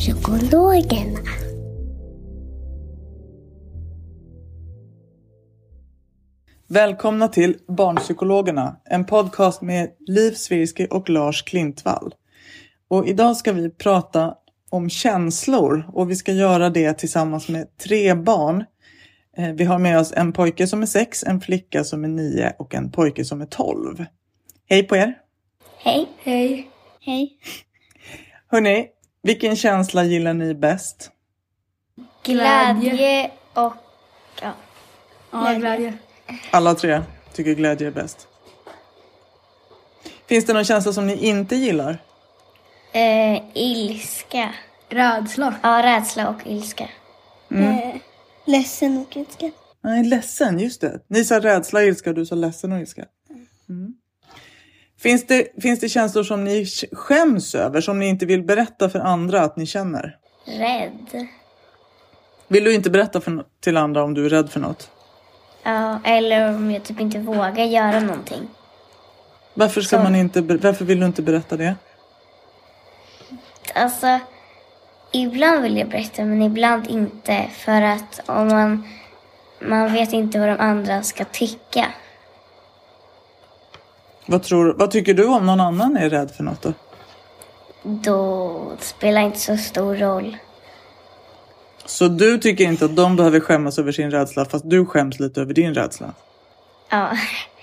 Barnpsykologerna. Välkomna till Barnpsykologerna, en podcast med Liv Svirski och Lars Klintvall. Och idag ska vi prata om känslor och vi ska göra det tillsammans med tre barn. Eh, Vi har med oss en pojke som är sex, en flicka som är nio och en pojke som är tolv. Hej på er! Hej. Hej. Hej. Hörni, vilken känsla gillar ni bäst? Glädje och... Ja. Ja, glädje. Alla tre tycker glädje är bäst. Finns det någon känsla som ni inte gillar? Eh, ilska. Rädsla. Ja, rädsla och ilska. Eh, ledsen och ilska. Nej, ledsen, just det. Ni sa rädsla och ilska och du sa ledsen och ilska. Mm. Finns, det, finns det känslor som ni skäms över, som ni inte vill berätta för andra att ni känner? Rädd. Vill du inte berätta för, till andra om du är rädd för något? Ja, eller om jag typ inte vågar göra någonting. Varför, ska Så- man inte, varför vill du inte berätta det? Alltså, ibland vill jag berätta men ibland inte. För att om man, man vet inte vad de andra ska tycka. Vad, tror, vad tycker du om någon annan är rädd för något då? Då spelar inte så stor roll. Så du tycker inte att de behöver skämmas över sin rädsla fast du skäms lite över din rädsla? Ja,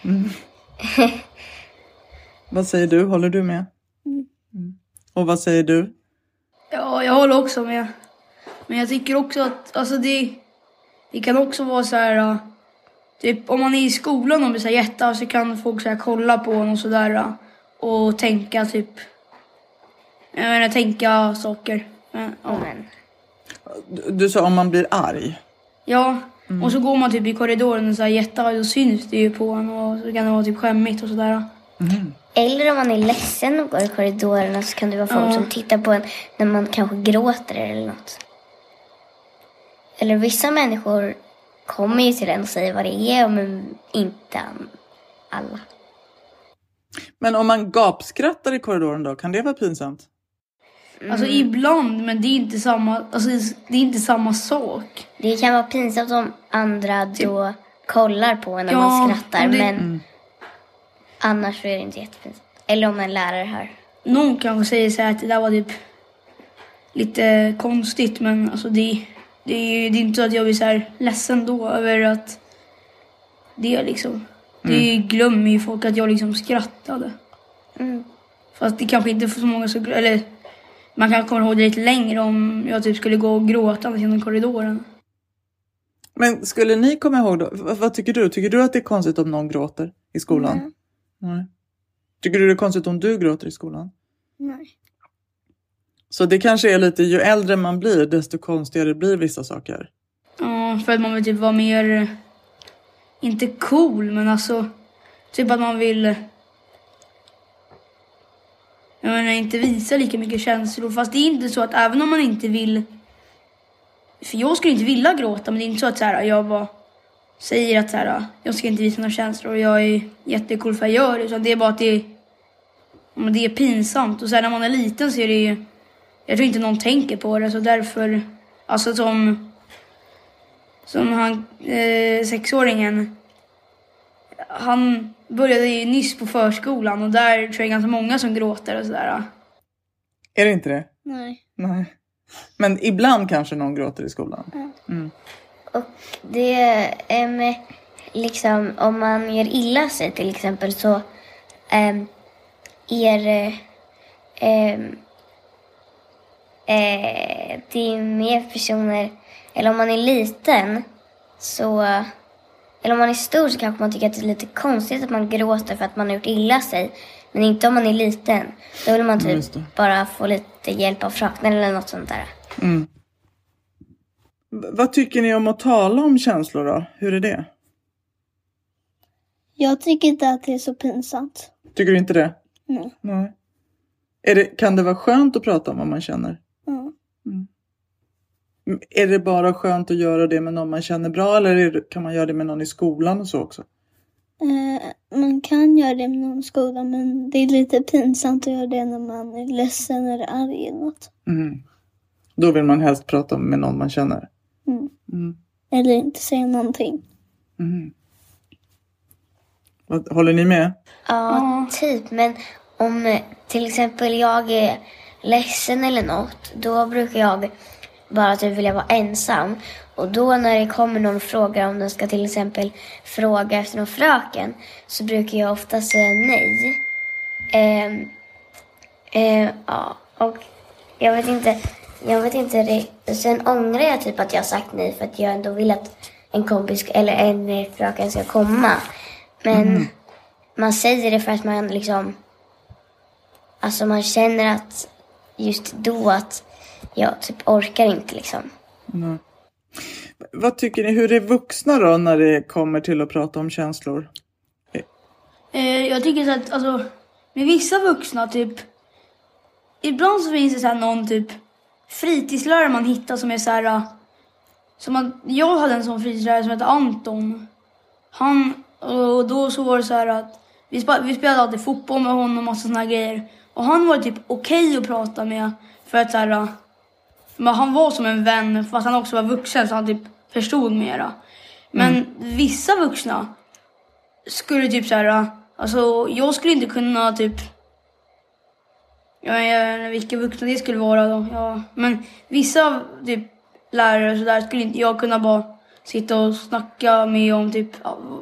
Vad säger du? Håller du med? Mm. Och vad säger du? Ja, jag håller också med. Men jag tycker också att alltså det, det kan också vara så här... Typ om man är i skolan och blir så här jätta så kan folk så här kolla på en och sådär. Och tänka typ... Jag menar tänka saker. Men, ja. men Du, du sa om man blir arg. ja. Och så går man typ i korridoren och så här jättearg och syns det ju på en och så kan det vara typ skämmigt och sådär. Eller om man är ledsen och går i korridorerna så kan det vara folk Ja. som tittar på en när man kanske gråter eller något. Eller vissa människor kommer ju till en och säger vad det är men inte alla. Men om man gapskrattar i korridoren då, kan det vara pinsamt? Alltså ibland, men det är inte samma, alltså, det är inte samma sak. Det kan vara pinsamt om andra då kollar på en när Ja, man skrattar det- men annars så är det inte jättepinsamt. Eller om en lärare hör. Någon kanske säger så här att det där var typ lite konstigt men alltså det, det är ju det är inte så att jag blir så här ledsen då över att det liksom. Det glömmer ju folk att jag liksom skrattade. Mm. Fast det kanske inte för så många som, eller man kanske kommer ihåg det lite längre om jag typ skulle gå och gråta genom korridoren. Men skulle ni komma ihåg då, vad, vad tycker du? Tycker du att det är konstigt om någon gråter i skolan? Nej. Tycker du det är konstigt om du gråter i skolan? Nej. Så det kanske är lite, ju äldre man blir desto konstigare blir vissa saker. Ja, för att man vill typ vara mer, inte cool men alltså typ att man vill jag menar, inte visa lika mycket känslor. Fast det är inte så att även om man inte vill för jag skulle inte vilja gråta men det är inte så att så här, jag bara säger att så här, jag ska inte visa några känslor och jag är jättecool för att jag gör det. Utan det är bara att det det är pinsamt. Och sen när man är liten så är det ju, jag tror inte någon tänker på det så därför, alltså som, som han, eh, sexåringen, han började ju nyss på förskolan och där tror jag ganska många som gråter och sådär. Är det inte det? Nej. Nej. Men ibland kanske någon gråter i skolan. Och det um, liksom om man gör illa sig till exempel så um, är det um, eh, det är mer personer, eller om man är liten så eller om man är stor så kanske man tycker att det är lite konstigt att man gråter för att man har gjort illa sig. Men inte om man är liten. Då vill man typ det. bara få lite hjälp av fröknen eller något sånt där. Mm. Vad tycker ni om att tala om känslor då? Hur är det? Jag tycker inte att det är så pinsamt. Tycker du inte det? Nej. Nej. Är det, kan det vara skönt att prata om vad man känner? Är det bara skönt att göra det med någon man känner bra eller det, kan man göra det med någon i skolan och så också? Eh, man kan göra det med någon i skolan men det är lite pinsamt att göra det när man är ledsen eller arg eller något. Mm. Då vill man helst prata med någon man känner. Mm. Mm. Eller inte säga någonting. Mm. Vad- Håller ni med? Ja, typ. Men om eh, till exempel jag är ledsen eller något, då brukar jag bara typ vilja vara ensam. Och då när det kommer någon och frågar om den ska till exempel fråga efter någon fröken så brukar jag ofta säga nej. Ehm, eh, ja, och jag vet inte, jag vet inte det. Sen ångrar jag typ att jag har sagt nej för att jag ändå vill att en kompis eller en eh, fröken ska komma. Men man säger det för att man liksom, alltså man känner att just då att jag typ orkar inte liksom. Nej. Vad tycker ni, hur är vuxna då när det kommer till att prata om känslor? Eh, jag tycker så att, alltså, med vissa vuxna typ, ibland så finns det så här någon typ fritidslärare man hittar som är så här, eh, som man, jag hade en sån fritidslärare som hette Anton. Han, och då så var det så här att vi, spa, vi spelade alltid fotboll med honom och massa såna här grejer. Och han var typ okej att prata med för att så här, eh, men han var som en vän fast han också var vuxen så han typ förstod mera. Men vissa vuxna skulle typ så här, alltså jag skulle inte kunna typ jag vet inte vilka vuxna det skulle vara då. Ja. Men vissa typ lärare och sådär skulle inte jag kunna bara sitta och snacka med om typ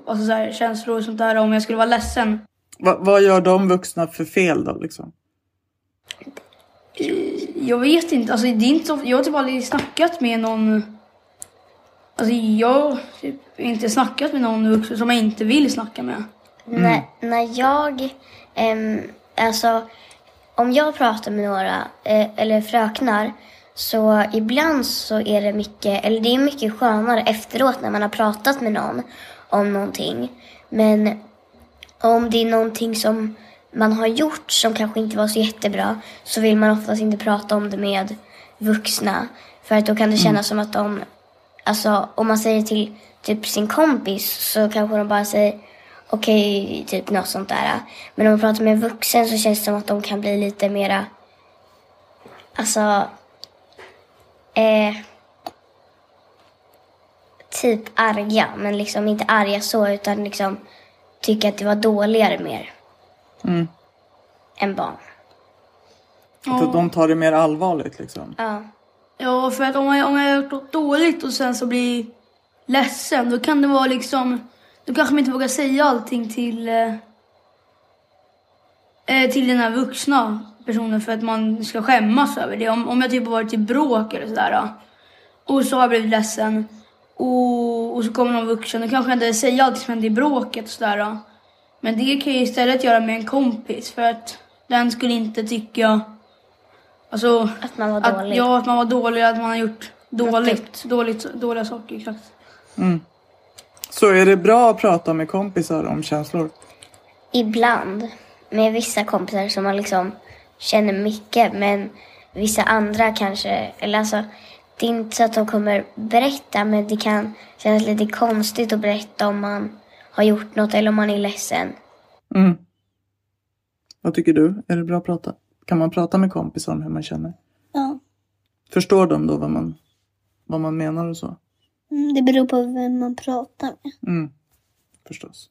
alltså så här, känslor och sånt där om jag skulle vara ledsen. Va, vad gör de vuxna för fel då liksom? Jag vet inte, alltså det är inte så, jag har typ aldrig snackat med någon Alltså jag har typ inte snackat med någon vuxen som jag inte vill snacka med. När, när jag, ehm, alltså om jag pratar med några, eh, eller fröknar, så ibland så är det mycket, eller det är mycket skönare efteråt när man har pratat med någon om någonting. Men om det är någonting som man har gjort som kanske inte var så jättebra så vill man oftast inte prata om det med vuxna. För att då kan det kännas som att de, alltså om man säger till typ sin kompis så kanske de bara säger okej, typ något sånt där. Men om man pratar med en vuxen så känns det som att de kan bli lite mera, alltså, eh, typ arga. Men liksom inte arga så utan liksom tycka att det var dåligare mer Mm. än barn. Att de tar det mer allvarligt liksom? Ja. Ja, för att om jag, om jag har gjort något dåligt och sen så blir ledsen, då kan det vara liksom... Då kanske man inte vågar säga allting till... Eh, eh, till den här vuxna personen för att man ska skämmas över det. Om, om jag typ har varit i bråk eller sådär. Då, och så har jag blivit ledsen. Och, och så kommer någon vuxen, då kanske jag inte säger allt som hände i bråket och sådär. Men det kan jag istället göra med en kompis för att den skulle inte tycka... Alltså, Att man var att, dålig. ja, att man var dålig, att man har gjort dåligt, dåligt, dåliga saker. Exakt. Så är det bra att prata med kompisar om känslor? Ibland. Med vissa kompisar som man liksom känner mycket. Men vissa andra kanske, eller alltså det är inte så att de kommer berätta men det kan kännas lite konstigt att berätta om man har gjort något eller om man är ledsen. Mm. Vad tycker du? Är det bra att prata? Kan man prata med kompisar om hur man känner? Ja. Förstår de då vad man, vad man menar och så? Mm, Det beror på vem man pratar med. Mm, förstås.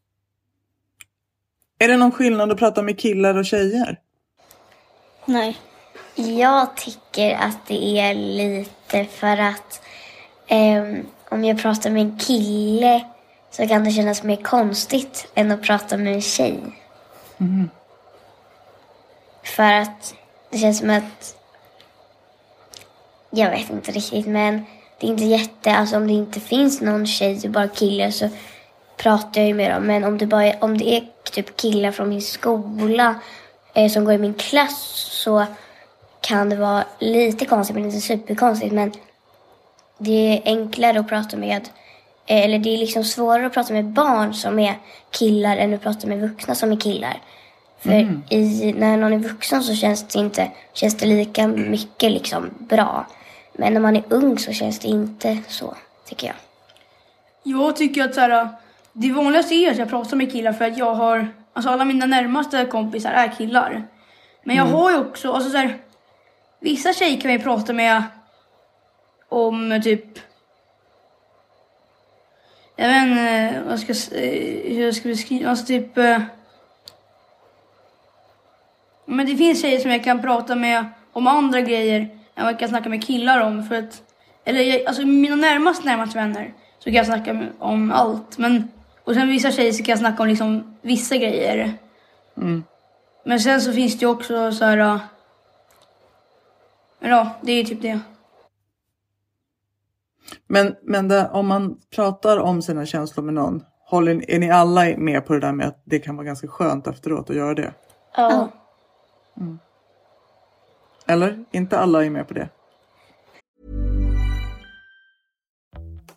Är det någon skillnad att prata med killar och tjejer? Nej. Jag tycker att det är lite för att ehm, om jag pratar med en kille så kan det kännas mer konstigt än att prata med en tjej. För att det känns som att... Jag vet inte riktigt, men det är inte jätte... Alltså om det inte finns någon tjej och bara killar så pratar jag ju med dem. Men om det, bara är, om det är typ killar från min skola eh, som går i min klass så kan det vara lite konstigt, men inte superkonstigt. Men det är enklare att prata med, eller det är liksom svårare att prata med barn som är killar än att prata med vuxna som är killar. För i, när någon är vuxen så känns det inte känns det lika mycket liksom bra. Men när man är ung så känns det inte så, tycker jag. Jag tycker att så här, det vanligaste är att jag pratar med killar för att jag har, alltså alla mina närmaste kompisar är killar. Men jag har ju också, alltså så här, vissa tjejer kan ju prata med om typ, jag vet inte vad jag ska, eh, hur jag ska beskriva, alltså typ, eh, men det finns tjejer som jag kan prata med om andra grejer än vad jag kan snacka med killar om för att, eller jag, alltså mina närmast närmaste vänner så kan jag snacka om allt. Men, och sen vissa tjejer så kan jag snacka om liksom vissa grejer. Men sen så finns det ju också så här. Men ja, det är ju typ det. Men, men det, om man pratar om sina känslor med någon, håller, är ni alla med på det där med att det kan vara ganska skönt efteråt att göra det? Ja. Eller? Inte alla är med på det?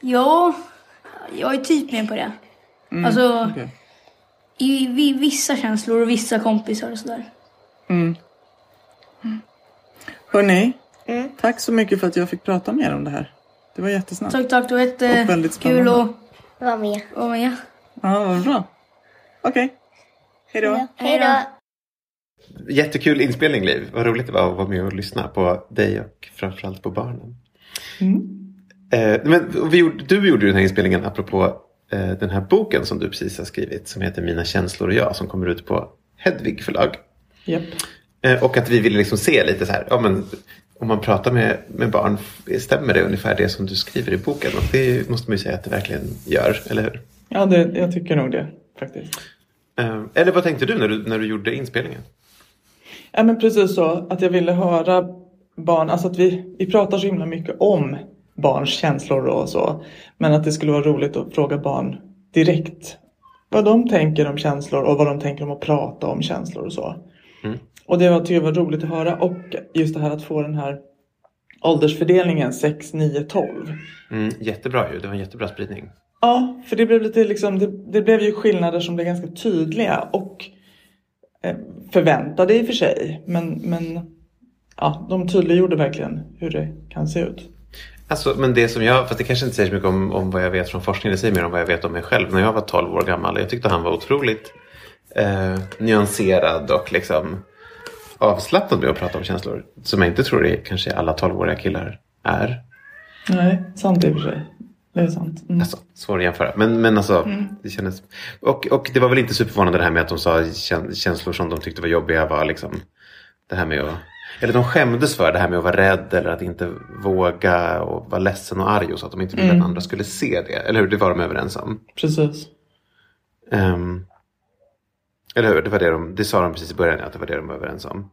Ja, jag är typ med på det. alltså, Okej. i, i vissa känslor och vissa kompisar och sådär. Hörni, Mm. tack så mycket för att jag fick prata med er om det här. Det var jättesnabbt. Tack, tack. Det var Och väldigt jättekul att Var med. vara med. Ja, vad bra. Okej. Hej då. Hej då. Jättekul inspelning Liv. Vad roligt det var att vara med och lyssna på dig och framförallt på barnen. Eh, men vi gjorde, du gjorde den här inspelningen apropå eh, den här boken som du precis har skrivit som heter Mina känslor och jag som kommer ut på Hedvig förlag. Japp. Eh, och att vi ville liksom se lite så här, ja, men, om man pratar med, med barn, stämmer det ungefär det som du skriver i boken? Och det måste man ju säga att det verkligen gör, eller hur? Ja, det, jag tycker nog det faktiskt. Eh, eller vad tänkte du när du, när du gjorde inspelningen? Ja, men precis så. Att jag ville höra barn, alltså att vi, vi pratar så himla mycket om barns känslor och så. Men att det skulle vara roligt att fråga barn direkt vad de tänker om känslor och vad de tänker om att prata om känslor och så. Mm. Och det var, tycker var roligt att höra och just det här att få den här åldersfördelningen 6, 9, 12. Mm, jättebra ju, det var en jättebra spridning. Ja, för det blev lite liksom, det, det blev ju skillnader som blev ganska tydliga och eh, förväntade i och för sig. Men, men ja, de tydliggjorde verkligen hur det kan se ut. Alltså, men det som jag, fast det kanske inte säger så mycket om, om vad jag vet från forskningen, det säger mer om vad jag vet om mig själv. När jag var 12 år gammal, jag tyckte han var otroligt eh, nyanserad och liksom avslappnad med att prata om känslor. Som jag inte tror det kanske alla 12-åriga killar är. Nej, sant i och för sig. Det är sant. Mm. Alltså, svår att jämföra. Men, men alltså, Mm. det kändes... Och, och det var väl inte superförvånande det här med att de sa kän- känslor som de tyckte var jobbiga var liksom det här med att... Eller de skämdes för det här med att vara rädd eller att inte våga och vara ledsen och arg och så. Att de inte ville Mm. att andra skulle se det. Eller hur? Det var de överens om. Precis. Ehm, eller hur? Det, var det, de, det sa de precis i början, att det var det de var överens om.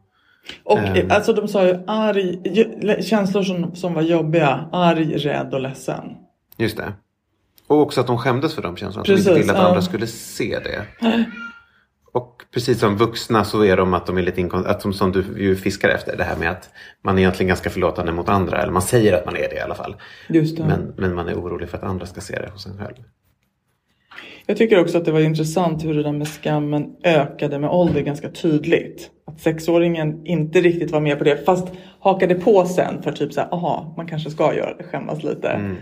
Och Ehm. alltså de sa ju arg, känslor som, som var jobbiga. Arg, rädd och ledsen. Just det. Och också att de skämdes för de känslorna. Att de inte Precis, ville att andra skulle se det. Och precis som vuxna så är de att de är lite inkon- att de, som du ju fiskar efter. Det här med att man är egentligen ganska förlåtande mot andra. Eller man säger att man är det i alla fall. Just det. Men, men man är orolig för att andra ska se det hos en själv. Jag tycker också att det var intressant hur det där med skammen ökade med ålder ganska tydligt. Att sexåringen inte riktigt var med på det fast hakade på sen för typ så här, aha, man kanske ska göra det, skämmas lite. Mm.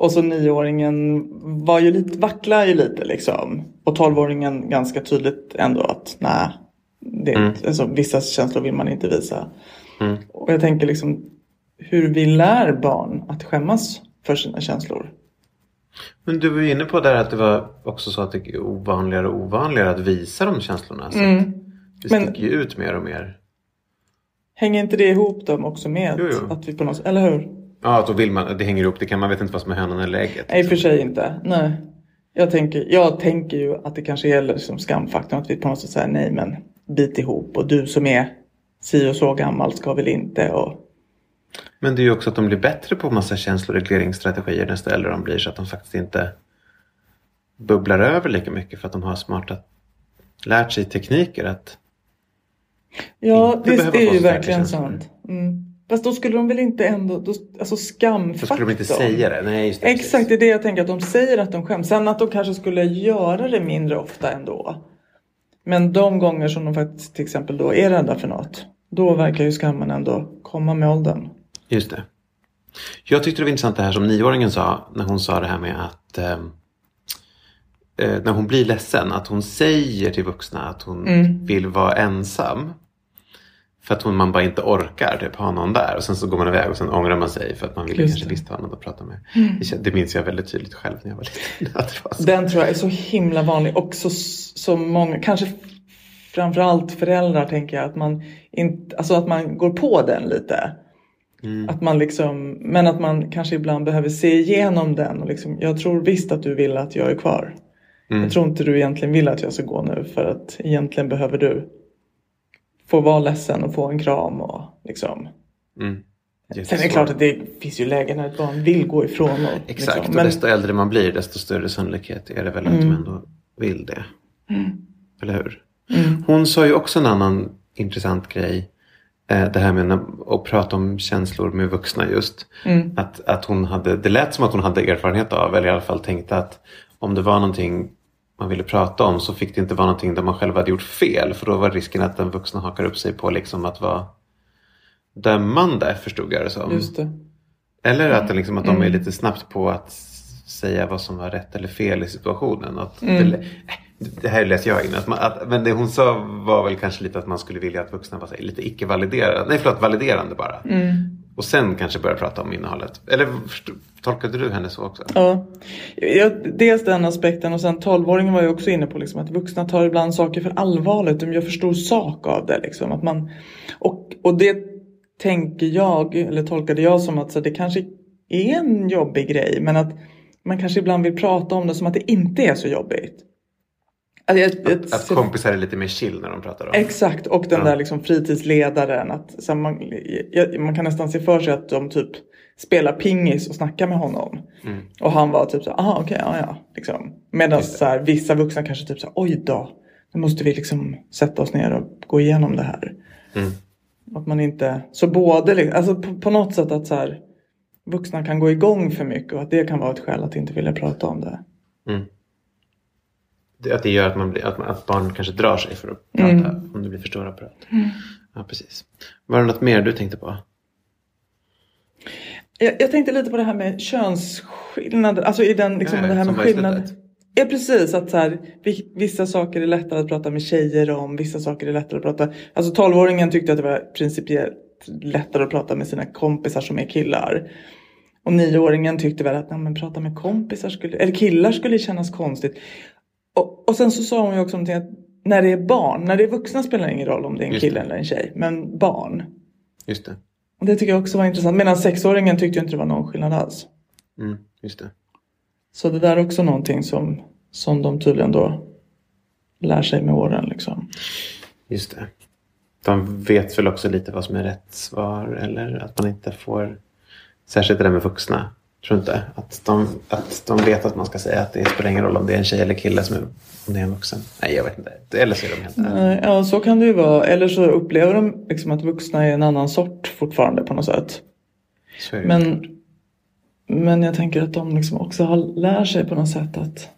Och så nioåringen var ju lite, vacklar ju lite liksom. Och tolvåringen ganska tydligt ändå att nej, det Mm. alltså, vissa känslor vill man inte visa. Mm. Och jag tänker liksom hur vi lär barn att skämmas för sina känslor. Men du var ju inne på där att det var också så att det är ovanligare och ovanligare att visa de känslorna. Så Mm. det Men- sticker ju ut mer och mer. Hänger inte det ihop dem också med Jo, jo. att vi på något eller hur? Ja, då vill man, det hänger ihop. Det kan, man vet inte vad som är hönan eller ägget. Nej, i och för sig inte. Nej. Jag tänker, jag tänker ju att det kanske gäller liksom skamfaktorn. Att vi på något sätt säger nej men bit ihop. Och du som är si och så gammal ska väl inte. Och... Men det är ju också att de blir bättre på massa känsloregleringsstrategier nästa äldre de blir så att de faktiskt inte bubblar över lika mycket för att de har smarta lärt sig tekniker att Ja, det är ju verkligen sant. Mm. Fast då skulle de väl inte ändå, då, alltså då skamfaktorn. skulle de inte säga det. Nej, just det. Exakt, det är det jag tänker att de säger att de skäms. Sen att de kanske skulle göra det mindre ofta ändå. Men de gånger som de faktiskt till exempel då är rädda för något. Då verkar ju skammen ändå komma med åldern. Just det. Jag tyckte det var intressant det här som nioåringen sa när hon sa det här med att ehm, eh, när hon blir ledsen att hon säger till vuxna att hon Mm. vill vara ensam. För att hon, man bara inte orkar typ, ha någon där. Och sen så går man iväg och sen ångrar man sig för att man ville Just kanske det. visste vad någon att prata med. Det, kän- det minns jag väldigt tydligt själv när jag var liten. Den tror jag är så himla vanlig och så, så många, kanske framförallt föräldrar tänker jag att man inte, alltså att man går på den lite. Mm. Att man liksom, men att man kanske ibland behöver se igenom den och liksom, jag tror visst att du vill att jag är kvar. Mm. Jag tror inte du egentligen vill att jag ska gå nu för att egentligen behöver du få vara ledsen och få en kram och liksom. Mm. Sen är det klart att det finns ju lägen när ett barn vill gå ifrån. Och, Exakt, liksom, och men, desto äldre man blir desto större sannolikhet är det väl att Mm. de ändå vill det. Eller hur? Mm. Hon sa ju också en annan intressant grej. Eh, det här med att prata om känslor med vuxna just. Mm. Att, att hon hade, det lät som att hon hade erfarenhet av, eller i alla fall tänkte att om det var någonting man ville prata om så fick det inte vara någonting där man själv hade gjort fel. För då var risken att den vuxna hakar upp sig på liksom att vara dömande, förstod jag det som. Just det. Eller att, det liksom, att de är Mm. lite snabbt på att säga vad som var rätt eller fel i situationen. Att Mm. det, det här läser jag in. Att man, att, men det hon sa var väl kanske lite att man skulle vilja att vuxna var här, lite icke-validerande. Nej förlåt, validerande bara. Mm. Och sen kanske börja prata om innehållet. Eller tolkade du henne så också? Ja, jag, dels den aspekten och sen 12-åringen var ju också inne på liksom att vuxna tar ibland saker för allvarligt. De gör för stor sak av det. Liksom. Att man, och, och det tänker jag, eller tolkade jag som att så det kanske är en jobbig grej men att man kanske ibland vill prata om det som att det inte är så jobbigt. Att, jag, jag, Att, att kompisar är lite mer chill när de pratar om Exakt, och den Ja. där liksom fritidsledaren. Att, så man, man kan nästan se för sig att de typ spelar pingis och snackar med honom. Mm. Och han var typ så aha okej, ja ja. Liksom. Medan Just det. så här, vissa vuxna kanske typ så här, oj då. Nu måste vi liksom sätta oss ner och gå igenom det här. Mm. Att man inte, så både, liksom- alltså på, på något sätt att så här, vuxna kan gå igång för mycket och att det kan vara ett skäl att inte vilja prata om det. Mm. Att det gör att, man blir, att, man, att barn kanske drar sig för att prata Mm. om det blir för stora prat. Ja, precis. Var det något mer du tänkte på? Jag, jag tänkte lite på det här med könsskillnader, alltså i den, liksom, ja, det här med skillnad. Ja precis, att så här, vi- vissa saker är lättare att prata med tjejer om, vissa saker är lättare att prata... Alltså 12-åringen tyckte att det var principiellt lättare att prata med sina kompisar som är killar. Och 9-åringen tyckte väl att nej, men prata med kompisar skulle, eller killar skulle kännas konstigt. Och, och sen så sa hon ju också någonting att när det är barn, när det är vuxna spelar det ingen roll om det är en Just det. kille eller en tjej, men barn. Just det. Och det tycker jag också var intressant. Medan sexåringen tyckte ju inte det var någon skillnad alls. Mm, just det. Så det där är också någonting som, som de tydligen då lär sig med åren. Liksom. Just det. De vet väl också lite vad som är rätt svar eller att man inte får... Särskilt det där med vuxna. Tror inte? Att de, att de vet att man ska säga att det spelar ingen roll om det är en tjej eller kille som är, om det är en vuxen. Nej, jag vet inte. Eller så är de helt. Nej, Ja, så kan det ju vara. Eller så upplever de liksom att vuxna är en annan sort fortfarande på något sätt. Men, men jag tänker att de liksom också har, lär sig på något sätt att...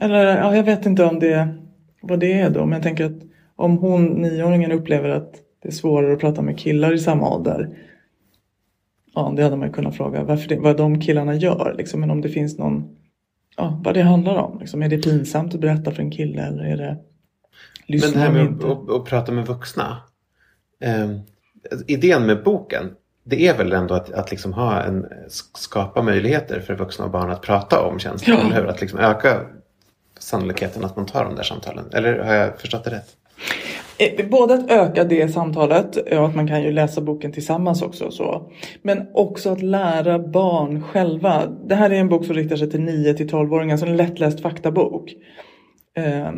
Eller ja, jag vet inte om det vad det är då. Men jag tänker att om hon, nioåringen, upplever att det är svårare att prata med killar i samma ålder. Ja, det hade man ju kunnat fråga varför det, vad de killarna gör. Liksom. Men om det finns någon... Ja, vad det handlar om. Liksom. Är det pinsamt att berätta för en kille eller är det... Men det här med att, att, att prata med vuxna. Eh, idén med boken. Det är väl ändå att, att liksom ha en, skapa möjligheter för vuxna och barn att prata om känslor. Ja. Eller hur? Att liksom öka sannolikheten att man tar de där samtalen. Eller har jag förstått det rätt? Eh, både att öka det samtalet och att man kan ju läsa boken tillsammans också. och Så. Men också att lära barn själva. Det här är en bok som riktar sig till 9 till 12-åringar. Så en lättläst faktabok. Eh,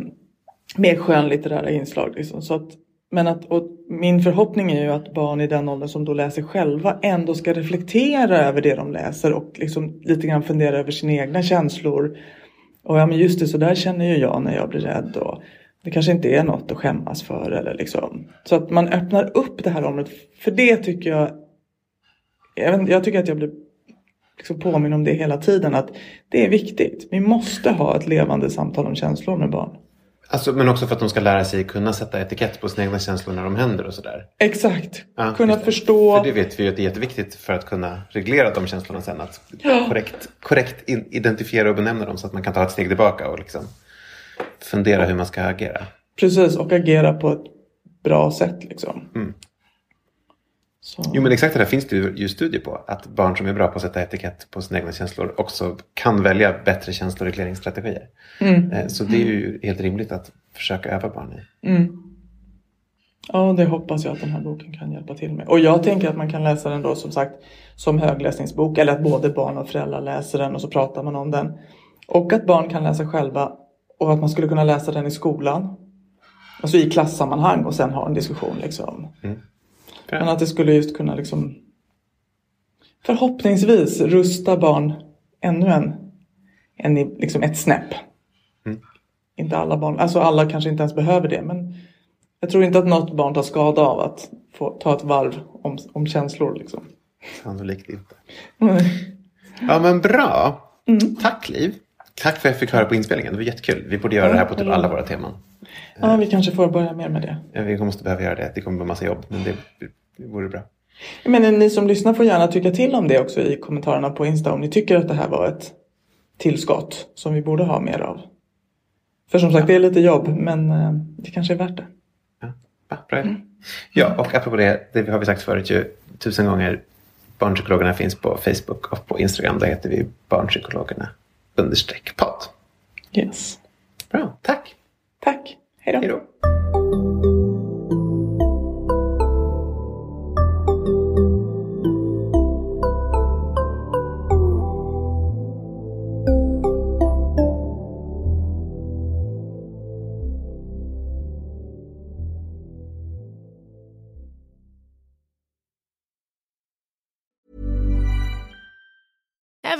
med skönlitterära inslag. Liksom. Så att, men att, och min förhoppning är ju att barn i den åldern som då läser själva ändå ska reflektera över det de läser och liksom lite grann fundera över sina egna känslor. Och ja men just det, så där känner ju jag när jag blir rädd. Och det kanske inte är något att skämmas för. Eller liksom. Så att man öppnar upp det här området. För det tycker jag, jag, vet, jag tycker att jag blir liksom påminn om det hela tiden. Att det är viktigt. Vi måste ha ett levande samtal om känslor med barn. Alltså, men också för att de ska lära sig kunna sätta etikett på sina egna känslor när de händer och sådär. Exakt. Ja, Kunna förstå. För det vet vi ju att det är jätteviktigt för att kunna reglera de känslorna sen. Att korrekt, korrekt in, identifiera och benämna dem så att man kan ta ett steg tillbaka och liksom fundera hur man ska agera. Precis, och agera på ett bra sätt liksom. Mm. Jo men exakt det där finns det ju, ju studier på. Att barn som är bra på att sätta etikett på sina egna känslor också kan välja bättre känsloregleringsstrategier. Mm. Eh, Så det är ju helt rimligt att försöka öva barn i. Mm. Ja, det hoppas jag att den här boken kan hjälpa till med. Och jag tänker att man kan läsa den då som sagt som högläsningsbok eller att både barn och föräldrar läser den och så pratar man om den. Och att barn kan läsa själva och att man skulle kunna läsa den i skolan. Alltså i klassammanhang och sen ha en diskussion liksom. Bra. Men att det skulle just kunna liksom förhoppningsvis rusta barn ännu en, en liksom ett snäpp. Mm. Inte alla barn, alltså alla kanske inte ens behöver det men jag tror inte att något barn tar skada av att få ta ett varv om, om känslor liksom. Sannolikt inte. Mm. Ja men bra. Tack Liv. Tack för att jag fick höra på inspelningen. Det var jättekul. Vi borde göra det här på typ alla våra teman. Ja, vi kanske får börja mer med det. Ja, Vi måste behöva göra det. Det kommer bli massa jobb. Men det, vore bra. Men ni som lyssnar får gärna tycka till om det också i kommentarerna på Insta om ni tycker att det här var ett tillskott som vi borde ha mer av. För som sagt, det är lite jobb men eh, det kanske är värt det. Ja, bra idé. Ja, och apropå det, det har vi sagt förut ju tusen gånger. Barnpsykologerna finns på Facebook och på Instagram. Där heter vi Barnpsykologerna understreck podd. Yes. Bra, tack. Tack. Hej då.